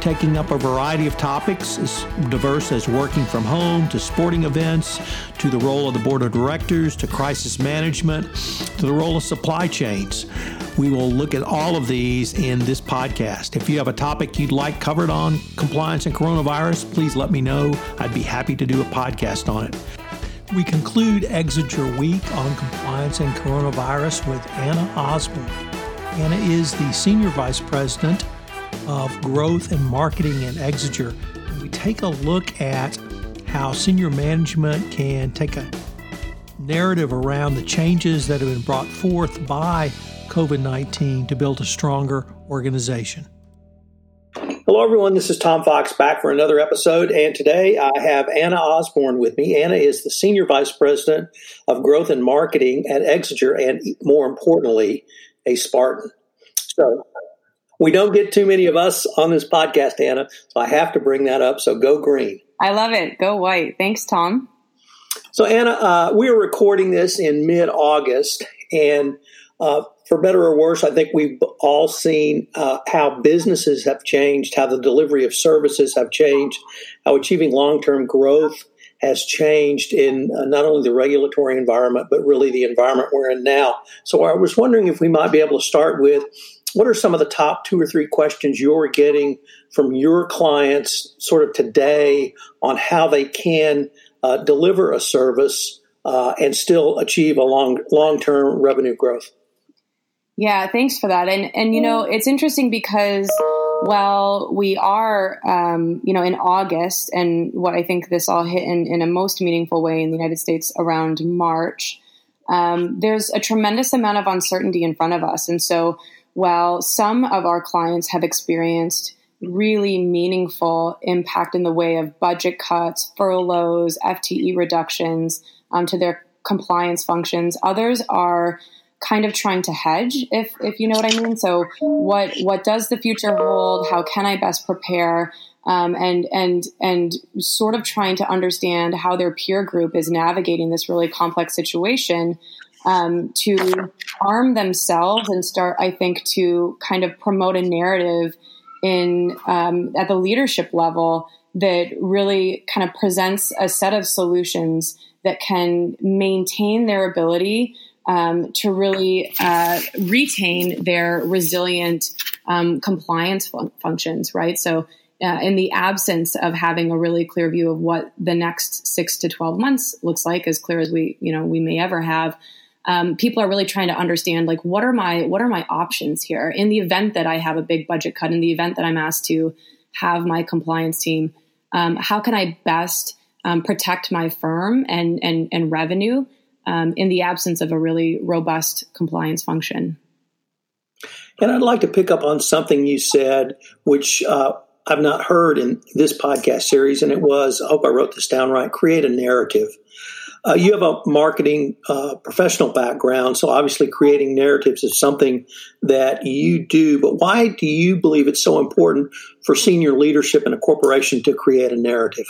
taking up a variety of topics as diverse as working from home to sporting events to the role of the board of directors to crisis management to the role of supply chains. We will look at all of these in this podcast. If you have a topic you'd like covered on compliance and coronavirus, please let me know. I'd be happy to do a podcast on it. We conclude Exiger Week on compliance and coronavirus with Anna Osborne. Anna is the Senior Vice President of growth and marketing in Exiger. We take a look at how senior management can take a narrative around the changes that have been brought forth by COVID 19 to build a stronger organization. Hello, everyone. This is Tom Fox back for another episode. And today I have Anna Osborne with me. Anna is the Senior Vice President of Growth and Marketing at Exiger and more importantly, a Spartan. So we don't get too many of us on this podcast, Anna. So I have to bring that up. So go green. I love it. Go white. Thanks, Tom. So, Anna, uh, we are recording this in mid August. And uh, for better or worse, I think we've all seen uh, how businesses have changed, how the delivery of services have changed, how achieving long term growth has changed in uh, not only the regulatory environment, but really the environment we're in now. So I was wondering if we might be able to start with what are some of the top two or three questions you're getting from your clients sort of today on how they can uh, deliver a service uh, and still achieve a long long term revenue growth? Yeah, thanks for that. And and you know, it's interesting because while we are, um, you know, in August, and what I think this all hit in, in a most meaningful way in the United States around March, um, there's a tremendous amount of uncertainty in front of us. And so while some of our clients have experienced really meaningful impact in the way of budget cuts, furloughs, FTE reductions um, to their compliance functions, others are kind of trying to hedge if if you know what I mean. So what what does the future hold? How can I best prepare? Um, and and and sort of trying to understand how their peer group is navigating this really complex situation um, to arm themselves and start, I think, to kind of promote a narrative in um, at the leadership level that really kind of presents a set of solutions that can maintain their ability um, to really uh, retain their resilient um, compliance fun- functions, right? So, uh, in the absence of having a really clear view of what the next six to twelve months looks like, as clear as we you know we may ever have, um, people are really trying to understand like what are my what are my options here in the event that I have a big budget cut, in the event that I'm asked to have my compliance team. Um, how can I best um, protect my firm and and and revenue um, in the absence of a really robust compliance function? And I'd like to pick up on something you said, which uh, I've not heard in this podcast series, and it was I hope I wrote this down right create a narrative. Uh, you have a marketing uh, professional background, so obviously creating narratives is something that you do. But why do you believe it's so important for senior leadership in a corporation to create a narrative?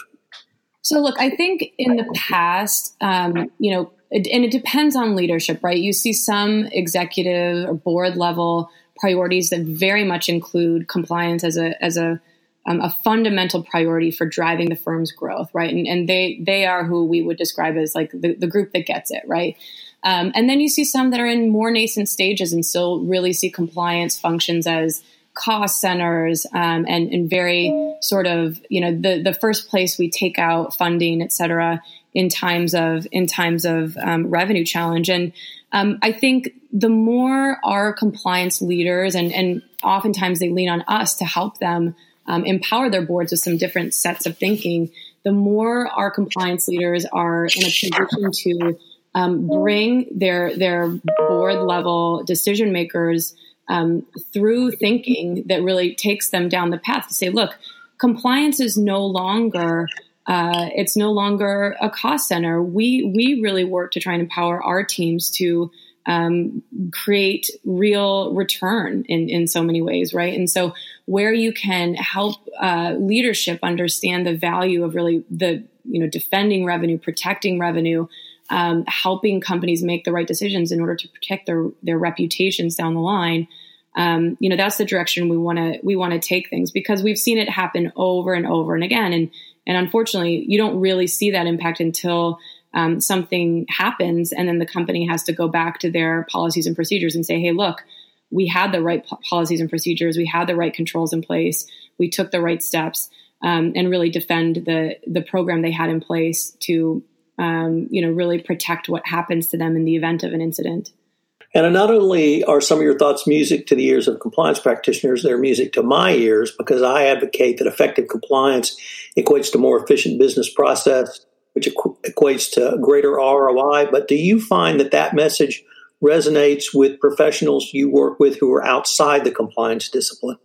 So, look, I think in the past, um, you know, and it depends on leadership, right? You see some executive or board level priorities that very much include compliance as a as a um, a fundamental priority for driving the firm's growth, right? And, and they they are who we would describe as like the, the group that gets it, right? Um, and then you see some that are in more nascent stages and still really see compliance functions as cost centers um, and, and very sort of you know the the first place we take out funding, et cetera, in times of in times of um, revenue challenge. And um, I think the more our compliance leaders and and oftentimes they lean on us to help them um, empower their boards with some different sets of thinking, the more our compliance leaders are in a position to um, bring their their board level decision makers um, through thinking that really takes them down the path to say, look, compliance is no longer uh, it's no longer a cost center. We we really work to try and empower our teams to um, create real return in in so many ways, right? And so where you can help uh, leadership understand the value of really the you know defending revenue, protecting revenue. Um, helping companies make the right decisions in order to protect their their reputations down the line. Um, you know that's the direction we want to we want to take things because we've seen it happen over and over and again and and unfortunately, you don't really see that impact until um, something happens, and then the company has to go back to their policies and procedures and say, "Hey, look, we had the right policies and procedures, we had the right controls in place, we took the right steps, um, and really defend the the program they had in place to, um, you know, really protect what happens to them in the event of an incident." And not only are some of your thoughts music to the ears of compliance practitioners, they're music to my ears because I advocate that effective compliance equates to more efficient business process, which equates to greater ROI. But do you find that that message resonates with professionals you work with who are outside the compliance discipline?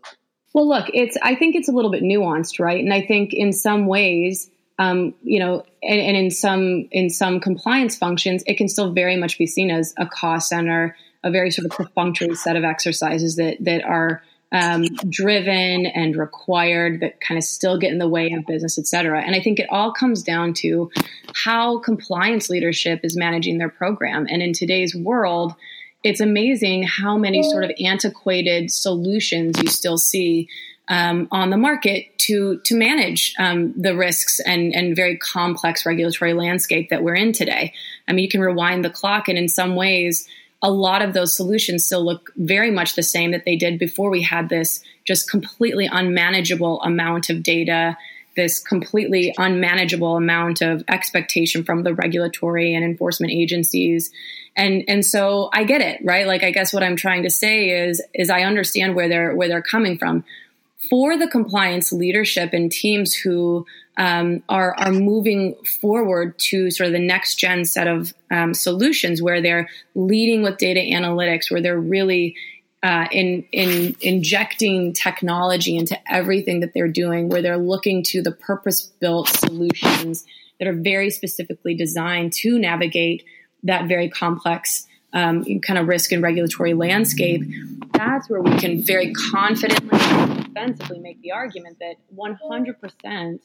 Well, look, it's I think it's a little bit nuanced, right? And I think in some ways, um, you know, and, and, in some in some compliance functions, it can still very much be seen as a cost center, a very sort of perfunctory set of exercises that that are um, driven and required, that kind of still get in the way of business, et cetera. And I think it all comes down to how compliance leadership is managing their program. And in today's world, it's amazing how many sort of antiquated solutions you still see um, on the market to to manage um, the risks and and very complex regulatory landscape that we're in today. I mean, you can rewind the clock, and in some ways, a lot of those solutions still look very much the same that they did before we had this just completely unmanageable amount of data this completely unmanageable amount of expectation from the regulatory and enforcement agencies. And and so i get it right? Like i guess what i'm trying to say is is i understand where they're where they're coming from. For the compliance leadership and teams who um, are are moving forward to sort of the next gen set of um, solutions where they're leading with data analytics, where they're really uh, in in injecting technology into everything that they're doing, where they're looking to the purpose built solutions that are very specifically designed to navigate that very complex um, kind of risk and regulatory landscape, that's where we can very confidently and defensively make the argument that 100%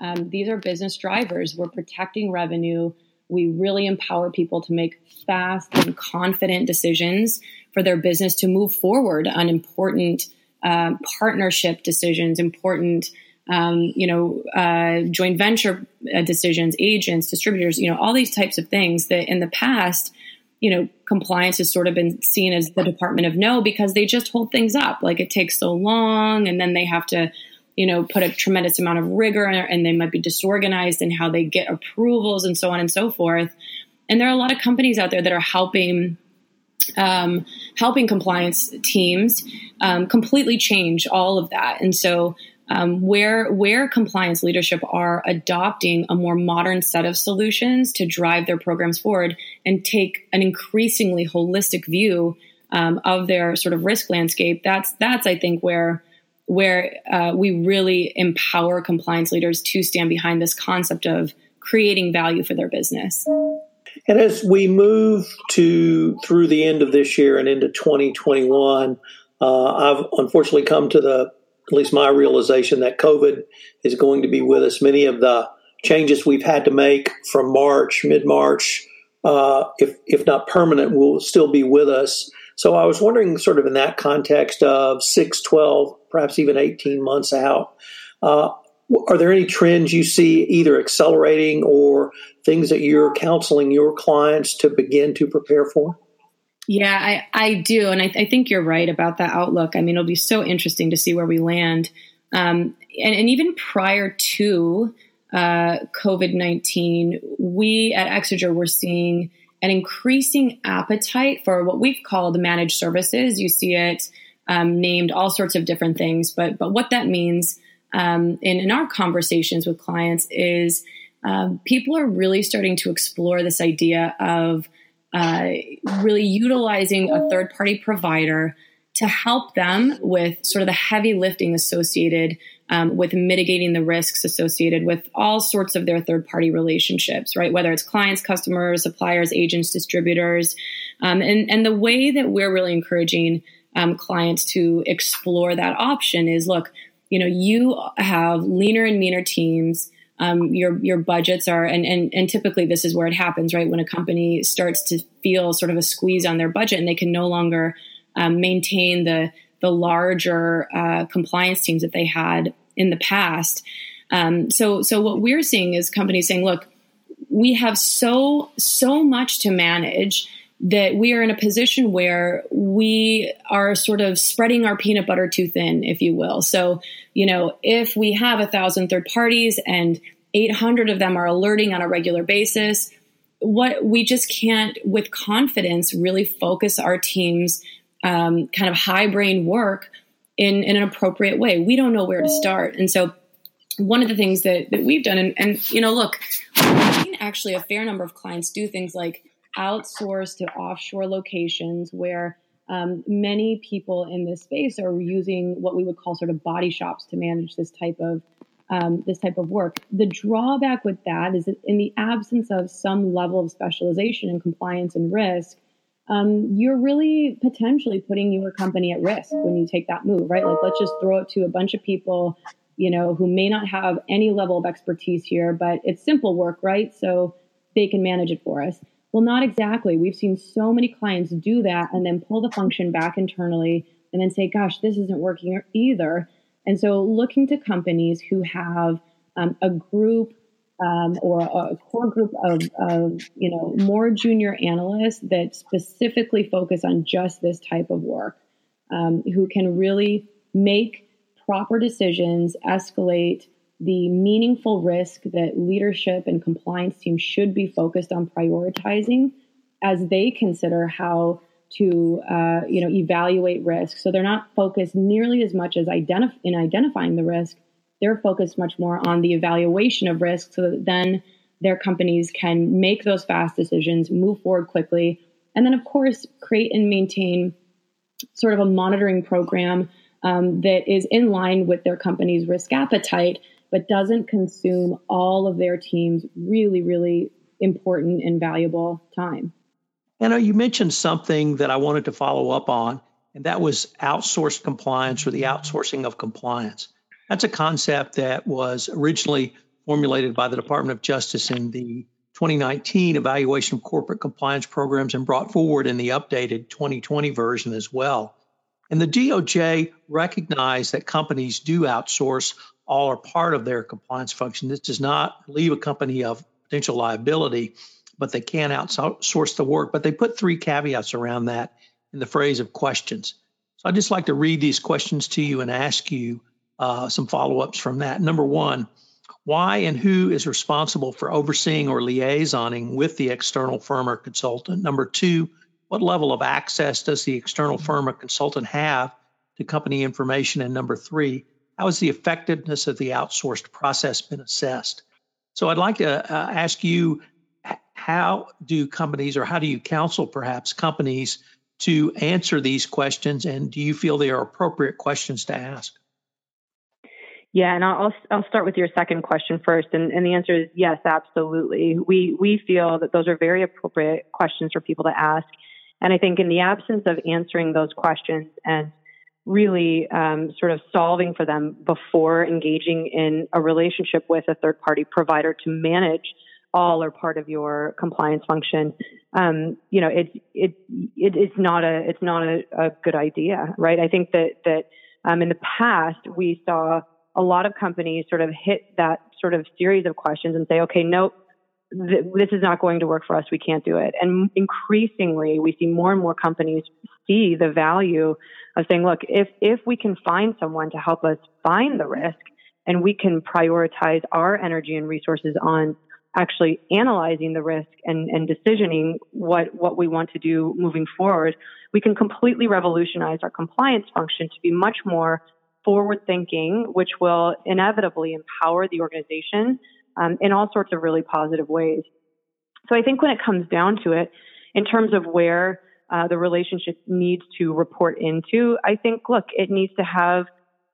um, these are business drivers. We're protecting revenue. We really empower people to make fast and confident decisions for their business to move forward on important uh, partnership decisions, important um, you know, uh, joint venture uh, decisions, agents, distributors, you know, all these types of things that in the past you know, compliance has sort of been seen as the department of no because they just hold things up. Like it takes so long and then they have to, you know, put a tremendous amount of rigor and they might be disorganized in how they get approvals and so on and so forth. And there are a lot of companies out there that are helping um, helping compliance teams um, completely change all of that. And so um, where where compliance leadership are adopting a more modern set of solutions to drive their programs forward and take an increasingly holistic view um, of their sort of risk landscape. That's that's I think where where uh, we really empower compliance leaders to stand behind this concept of creating value for their business. And as we move to through the end of this year and into 2021, uh, I've unfortunately come to the at least my realization that COVID is going to be with us. Many of the changes we've had to make from March, mid March, uh, if if not permanent, will still be with us. So I was wondering, sort of in that context of 6, 12, perhaps even 18 months out, uh, are there any trends you see either accelerating or things that you're counseling your clients to begin to prepare for? Yeah, I, I do. And I, I, think you're right about that outlook. I mean, it'll be so interesting to see where we land. Um, and, and, even prior to uh, COVID 19, we at Exiger were seeing an increasing appetite for what we've called managed services. You see it um, named all sorts of different things, but, but what that means um, in, in our conversations with clients is um, people are really starting to explore this idea of uh, really utilizing a third party provider to help them with sort of the heavy lifting associated um, with mitigating the risks associated with all sorts of their third party relationships, right? Whether it's clients, customers, suppliers, agents, distributors. Um, and, and the way that we're really encouraging um, clients to explore that option is look, you know, you have leaner and meaner teams. Um, your your budgets are and, and and typically this is where it happens right when a company starts to feel sort of a squeeze on their budget and they can no longer um, maintain the the larger uh, compliance teams that they had in the past. Um, so, so what we're seeing is companies saying, "Look, we have so so much to manage." that we are in a position where we are sort of spreading our peanut butter too thin, if you will. So, you know, if we have a thousand third parties and 800 of them are alerting on a regular basis, what we just can't, with confidence, really focus our teams um, kind of high brain work in, in an appropriate way. We don't know where to start. And so one of the things that, that we've done, and, and you know, look, actually a fair number of clients do things like outsource to offshore locations where um, many people in this space are using what we would call sort of body shops to manage this type of um, this type of work. The drawback with that is that in the absence of some level of specialization in compliance and risk, um, you're really potentially putting your company at risk when you take that move, right? Like, let's just throw it to a bunch of people, you know, who may not have any level of expertise here, but it's simple work, right? So they can manage it for us. Well, not exactly. We've seen so many clients do that and then pull the function back internally and then say, gosh, this isn't working either. And so looking to companies who have um, a group um, or a core group of, of, you know, more junior analysts that specifically focus on just this type of work, um, who can really make proper decisions, escalate the meaningful risk that leadership and compliance teams should be focused on prioritizing as they consider how to uh, you know evaluate risk. So they're not focused nearly as much as identif- in identifying the risk, they're focused much more on the evaluation of risk so that then their companies can make those fast decisions, move forward quickly, and then, of course, create and maintain sort of a monitoring program um, that is in line with their company's risk appetite, but doesn't consume all of their team's really, really important and valuable time. Anna, you mentioned something that I wanted to follow up on, and that was outsourced compliance or the outsourcing of compliance. That's a concept that was originally formulated by the Department of Justice in the 2019 evaluation of corporate compliance programs and brought forward in the updated 2020 version as well. And the DOJ recognized that companies do outsource all or part of their compliance function. This does not leave a company of potential liability, but they can outsource the work. But they put three caveats around that in the phrase of questions. So I'd just like to read these questions to you and ask you uh, some follow ups from that. Number one, why and who is responsible for overseeing or liaisoning with the external firm or consultant? Number two, what level of access does the external firm or consultant have to company information? And number three, how has the effectiveness of the outsourced process been assessed? So I'd like to uh, ask you how do companies or how do you counsel perhaps companies to answer these questions? And do you feel they are appropriate questions to ask? Yeah, and I'll I'll start with your second question first, and, and the answer is yes, absolutely. We we feel that those are very appropriate questions for people to ask, and I think in the absence of answering those questions and really um, sort of solving for them before engaging in a relationship with a third party provider to manage all or part of your compliance function, um, you know, it it it is not a it's not a, a good idea, right? I think that that um, in the past we saw a lot of companies sort of hit that sort of series of questions and say, okay, nope, th- this is not going to work for us. We can't do it. And increasingly, we see more and more companies see the value of saying, look, if, if we can find someone to help us find the risk and we can prioritize our energy and resources on actually analyzing the risk and, and decisioning what, what we want to do moving forward, we can completely revolutionize our compliance function to be much more forward thinking, which will inevitably empower the organization um, in all sorts of really positive ways. So I think when it comes down to it, in terms of where uh, the relationship needs to report into, I think, look, it needs to have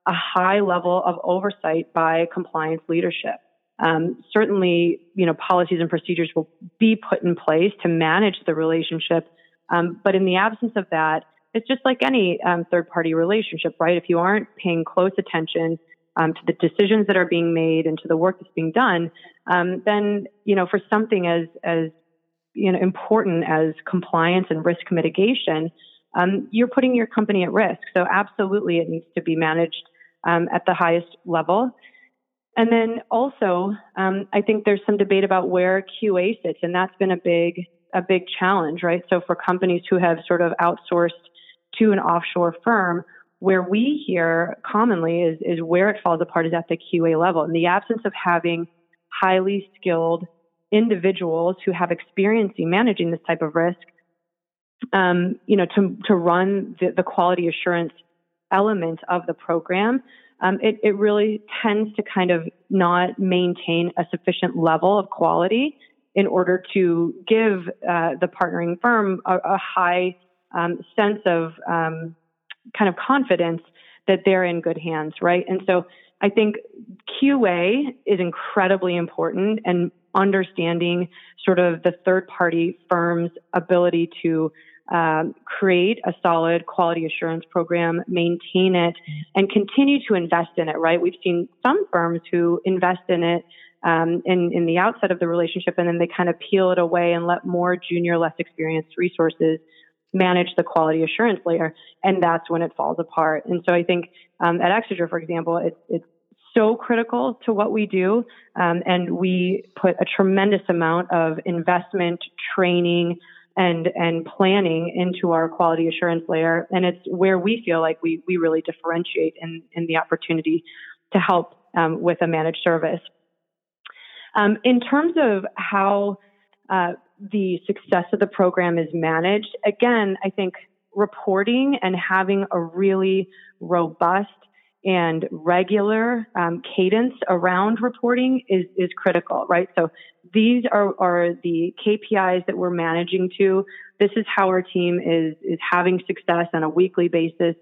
a high level of oversight by compliance leadership. Um, certainly, you know, policies and procedures will be put in place to manage the relationship. Um, but in the absence of that, it's just like any um, third party relationship, right? If you aren't paying close attention um, to the decisions that are being made and to the work that's being done, um, then, you know, for something as, as, you know, important as compliance and risk mitigation, um, you're putting your company at risk. So absolutely it needs to be managed at the highest level. And then also, um, I think there's some debate about where QA sits, and that's been a big a big challenge, right? So for companies who have sort of outsourced to an offshore firm, where we hear commonly is is where it falls apart is at the QA level. In the absence of having highly skilled individuals who have experience in managing this type of risk, um, you know, to to run the, the quality assurance element of the program, um, it, it really tends to kind of not maintain a sufficient level of quality in order to give uh, the partnering firm a, a high um, sense of um, kind of confidence that they're in good hands, right? And so I think QA is incredibly important and understanding sort of the third party firm's ability to um, create a solid quality assurance program, maintain it, and continue to invest in it, right? We've seen some firms who invest in it um, in, in the outset of the relationship and then they kind of peel it away and let more junior, less experienced resources manage the quality assurance layer. And that's when it falls apart. And so I think um, at Exiger, for example, it, it's so critical to what we do. Um, and we put a tremendous amount of investment, training, and and planning into our quality assurance layer. And it's where we feel like we we really differentiate in in the opportunity to help um, with a managed service. Um, in terms of how uh, the success of the program is managed, again, I think reporting and having a really robust and regular um, cadence around reporting is is critical, right? So these are are the KPIs that we're managing to. This is how our team is is having success on a weekly basis,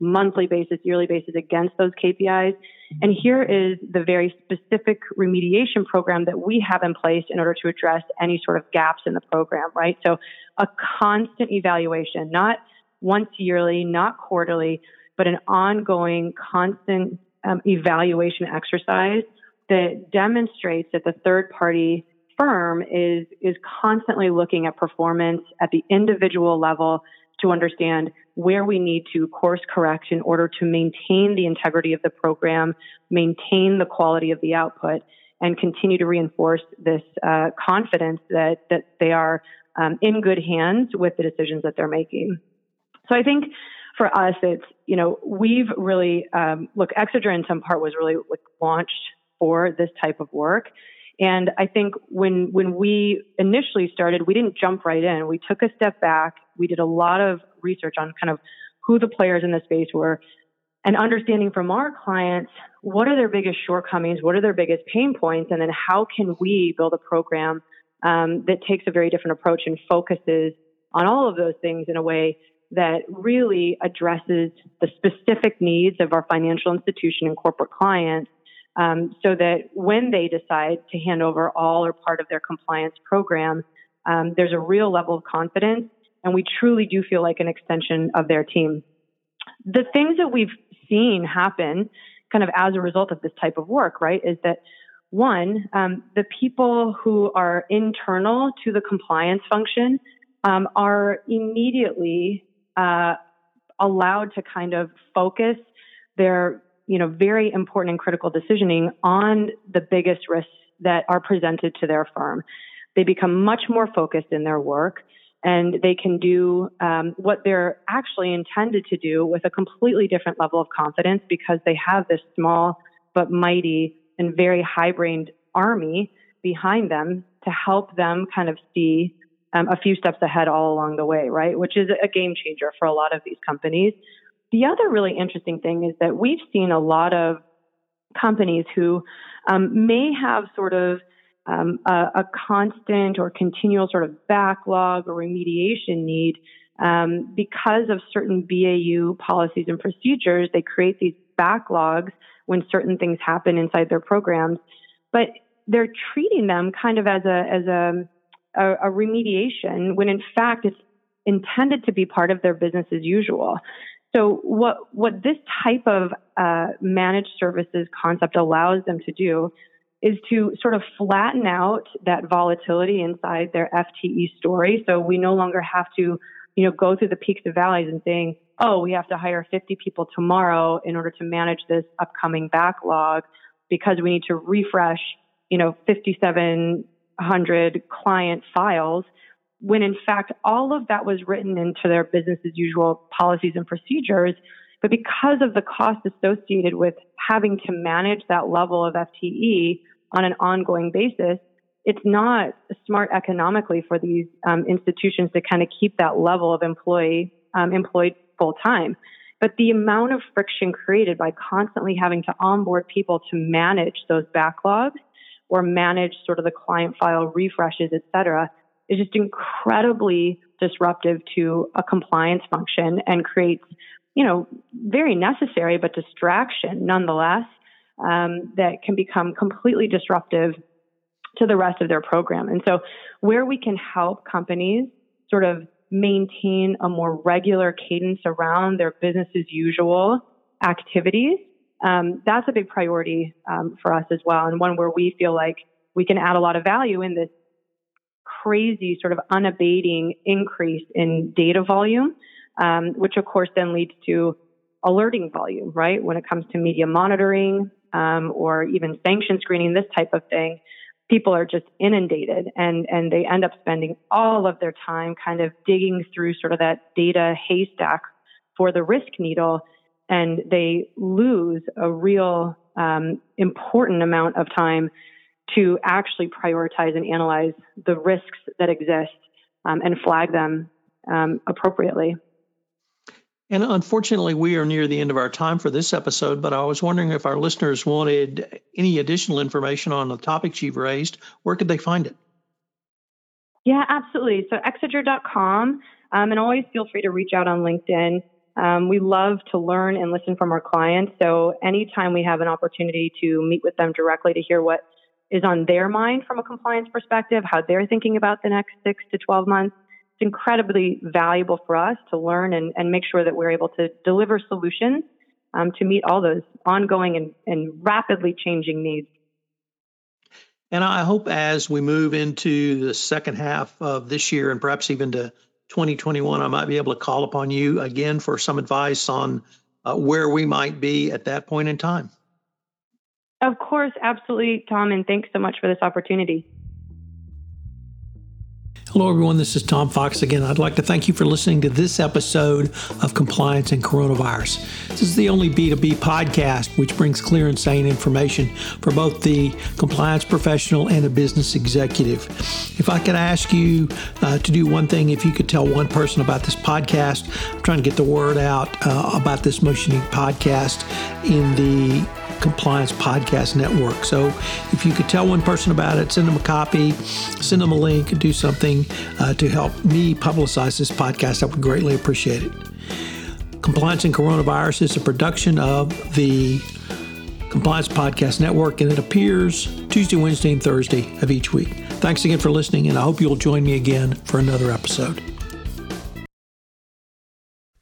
monthly basis, yearly basis against those KPIs. And here is the very specific remediation program that we have in place in order to address any sort of gaps in the program, right? So a constant evaluation, not once yearly, not quarterly, but an ongoing, constant um, evaluation exercise that demonstrates that the third party firm is is constantly looking at performance at the individual level to understand where we need to course correct in order to maintain the integrity of the program, maintain the quality of the output, and continue to reinforce this uh, confidence that that they are um, in good hands with the decisions that they're making. So I think for us, it's, you know, we've really, um, look, Exiger in some part was really launched for this type of work. And I think when, when we initially started, we didn't jump right in. We took a step back. We did a lot of research on kind of who the players in the space were and understanding from our clients what are their biggest shortcomings, what are their biggest pain points, and then how can we build a program um, that takes a very different approach and focuses on all of those things in a way that really addresses the specific needs of our financial institution and corporate clients um, so that when they decide to hand over all or part of their compliance program, um, there's a real level of confidence and we truly do feel like an extension of their team. The things that we've seen happen kind of as a result of this type of work, right, is that one, um, the people who are internal to the compliance function um, are immediately uh, allowed to kind of focus their you know very important and critical decisioning on the biggest risks that are presented to their firm. They become much more focused in their work and they can do um, what they're actually intended to do with a completely different level of confidence because they have this small but mighty and very high brained army behind them to help them kind of see um, a few steps ahead all along the way, right? Which is a game changer for a lot of these companies. The other really interesting thing is that we've seen a lot of companies who um, may have sort of um, a, a, constant or continual sort of backlog or remediation need um, because of certain BAU policies and procedures, they create these backlogs when certain things happen inside their programs. But they're treating them kind of as a as a, a, a remediation when in fact it's intended to be part of their business as usual. So what what this type of uh, managed services concept allows them to do is to sort of flatten out that volatility inside their FTE story. So we no longer have to you know, go through the peaks and valleys and saying, oh, we have to hire 50 people tomorrow in order to manage this upcoming backlog because we need to refresh, you know, 5,700 client files. When in fact, all of that was written into their business as usual policies and procedures. But because of the cost associated with having to manage that level of FTE on an ongoing basis, it's not smart economically for these um, institutions to kind of keep that level of employee um, employed full time. But the amount of friction created by constantly having to onboard people to manage those backlogs or manage sort of the client file refreshes, et cetera, is just incredibly disruptive to a compliance function and creates, you know, very necessary but distraction nonetheless um, that can become completely disruptive to the rest of their program. And so, where we can help companies sort of maintain a more regular cadence around their business as usual activities, um, that's a big priority um, for us as well, and one where we feel like we can add a lot of value in this crazy sort of unabating increase in data volume, um, which of course then leads to alerting volume, right? When it comes to media monitoring um, or even sanction screening, this type of thing people are just inundated and, and they end up spending all of their time kind of digging through sort of that data haystack for the risk needle and they lose a real um, important amount of time to actually prioritize and analyze the risks that exist um, and flag them um, appropriately. And unfortunately, we are near the end of our time for this episode, but I was wondering if our listeners wanted any additional information on the topics you've raised, where could they find it? Yeah, absolutely. So, exiger.com, um, and always feel free to reach out on LinkedIn. Um, we love to learn and listen from our clients. So, anytime we have an opportunity to meet with them directly to hear what is on their mind from a compliance perspective, how they're thinking about the next six to 12 months, it's incredibly valuable for us to learn and, and make sure that we're able to deliver solutions um, to meet all those ongoing and, and rapidly changing needs. And I hope as we move into the second half of this year and perhaps even to 2021, I might be able to call upon you again for some advice on uh, where we might be at that point in time. Of course, absolutely, Tom, and thanks so much for this opportunity. Hello, everyone. This is Tom Fox again. I'd like to thank you for listening to this episode of Compliance and Coronavirus. This is the only B2B podcast which brings clear and sane information for both the compliance professional and a business executive. If I could ask you uh, to do one thing, if you could tell one person about this podcast, I'm trying to get the word out uh, about this Motion podcast in the Compliance Podcast Network. So if you could tell one person about it, send them a copy, send them a link, do something uh, to help me publicize this podcast, I would greatly appreciate it. Compliance and Coronavirus is a production of the Compliance Podcast Network, and it appears Tuesday, Wednesday, and Thursday of each week. Thanks again for listening, and I hope you'll join me again for another episode.